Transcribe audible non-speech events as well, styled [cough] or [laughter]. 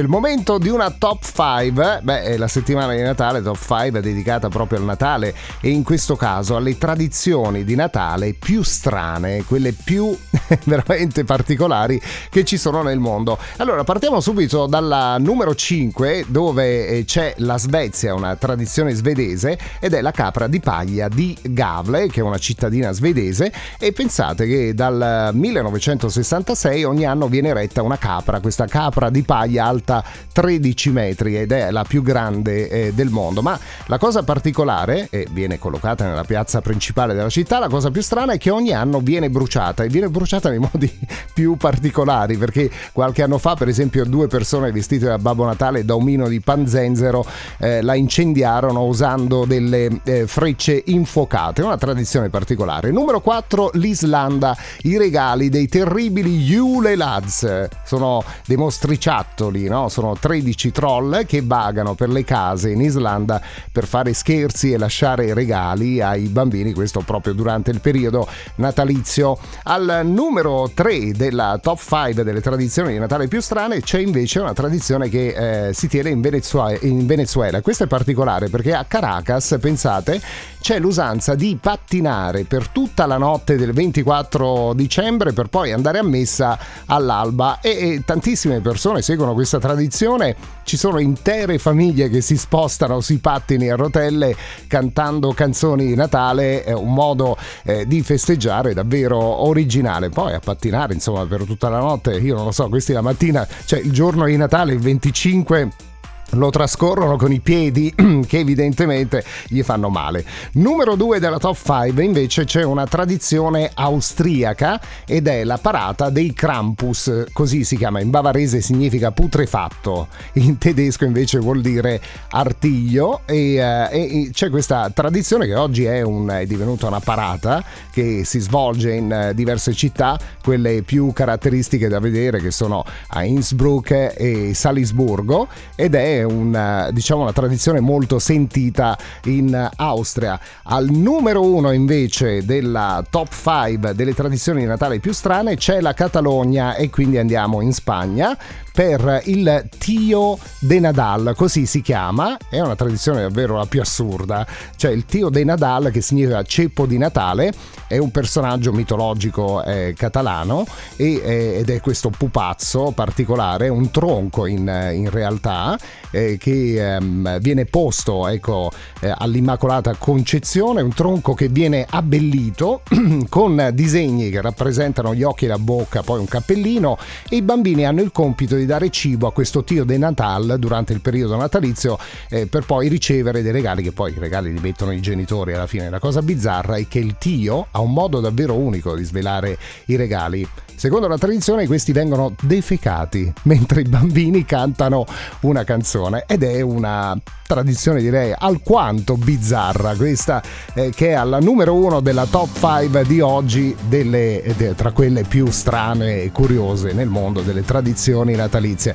Il momento di una top 5, beh, è la settimana di Natale, top 5 è dedicata proprio al Natale e in questo caso alle tradizioni di Natale più strane, quelle più [laughs] veramente particolari che ci sono nel mondo. Allora, partiamo subito dalla numero 5 dove eh, c'è la Svezia, una tradizione svedese ed è la capra di paglia di Gavle, che è una cittadina svedese e pensate che dal 1966 ogni anno viene retta una capra, questa capra di paglia alta alta 13 metri ed è la più grande eh, del mondo. Ma la cosa particolare, e viene collocata nella piazza principale della città, la cosa più strana è che ogni anno viene bruciata e viene bruciata nei [laughs] modi più particolari perché qualche anno fa per esempio due persone vestite da Babbo Natale da omino di panzenzero eh, la incendiarono usando delle eh, frecce infuocate, una tradizione particolare. Numero 4 l'Islanda, i regali dei terribili Yule Lads, sono dei mostriciattoli, no? Sono 13 troll che vagano per le case in Islanda per fare scherzi e lasciare regali ai bambini, questo proprio durante il periodo natalizio. Al numero 3 della top 5 delle tradizioni di Natale più strane c'è invece una tradizione che eh, si tiene in Venezuela, in Venezuela. Questo è particolare perché a Caracas, pensate, c'è l'usanza di pattinare per tutta la notte del 24 dicembre per poi andare a messa all'alba e, e tantissime persone seguono questa tradizione, ci sono intere famiglie che si spostano sui pattini a rotelle cantando canzoni di Natale, è un modo eh, di festeggiare davvero originale. Poi a pattinare, insomma, per tutta la notte, io non lo so, questi la mattina, cioè il giorno di Natale, il 25 lo trascorrono con i piedi [clears throat] che evidentemente gli fanno male. Numero 2 della top 5 invece c'è una tradizione austriaca ed è la parata dei Krampus, così si chiama, in bavarese significa putrefatto, [laughs] in tedesco invece vuol dire artiglio e, uh, e c'è questa tradizione che oggi è, un, è, divenuta una parata che si svolge in uh, diverse città, quelle più caratteristiche da vedere che sono a Innsbruck e Salisburgo ed è una, diciamo, una tradizione molto sentita in Austria. Al numero uno invece della top 5 delle tradizioni di Natale più strane c'è la Catalogna e quindi andiamo in Spagna per il Tio de Nadal, così si chiama, è una tradizione davvero la più assurda, cioè il Tio de Nadal che significa ceppo di Natale, è un personaggio mitologico eh, catalano e, eh, ed è questo pupazzo particolare, un tronco in, in realtà eh, che ehm, viene posto ecco, eh, all'Immacolata Concezione, un tronco che viene abbellito [clears throat] con disegni che rappresentano gli occhi e la bocca, poi un cappellino e i bambini hanno il compito di dare cibo a questo tio de Natal durante il periodo natalizio eh, per poi ricevere dei regali che poi i regali li mettono i genitori alla fine. La cosa bizzarra è che il tio ha un modo davvero unico di svelare i regali. Secondo la tradizione questi vengono defecati [laughs] mentre i bambini cantano una canzone ed è una tradizione direi alquanto bizzarra questa eh, che è alla numero uno della top 5 di oggi delle, de, tra quelle più strane e curiose nel mondo delle tradizioni natalizie.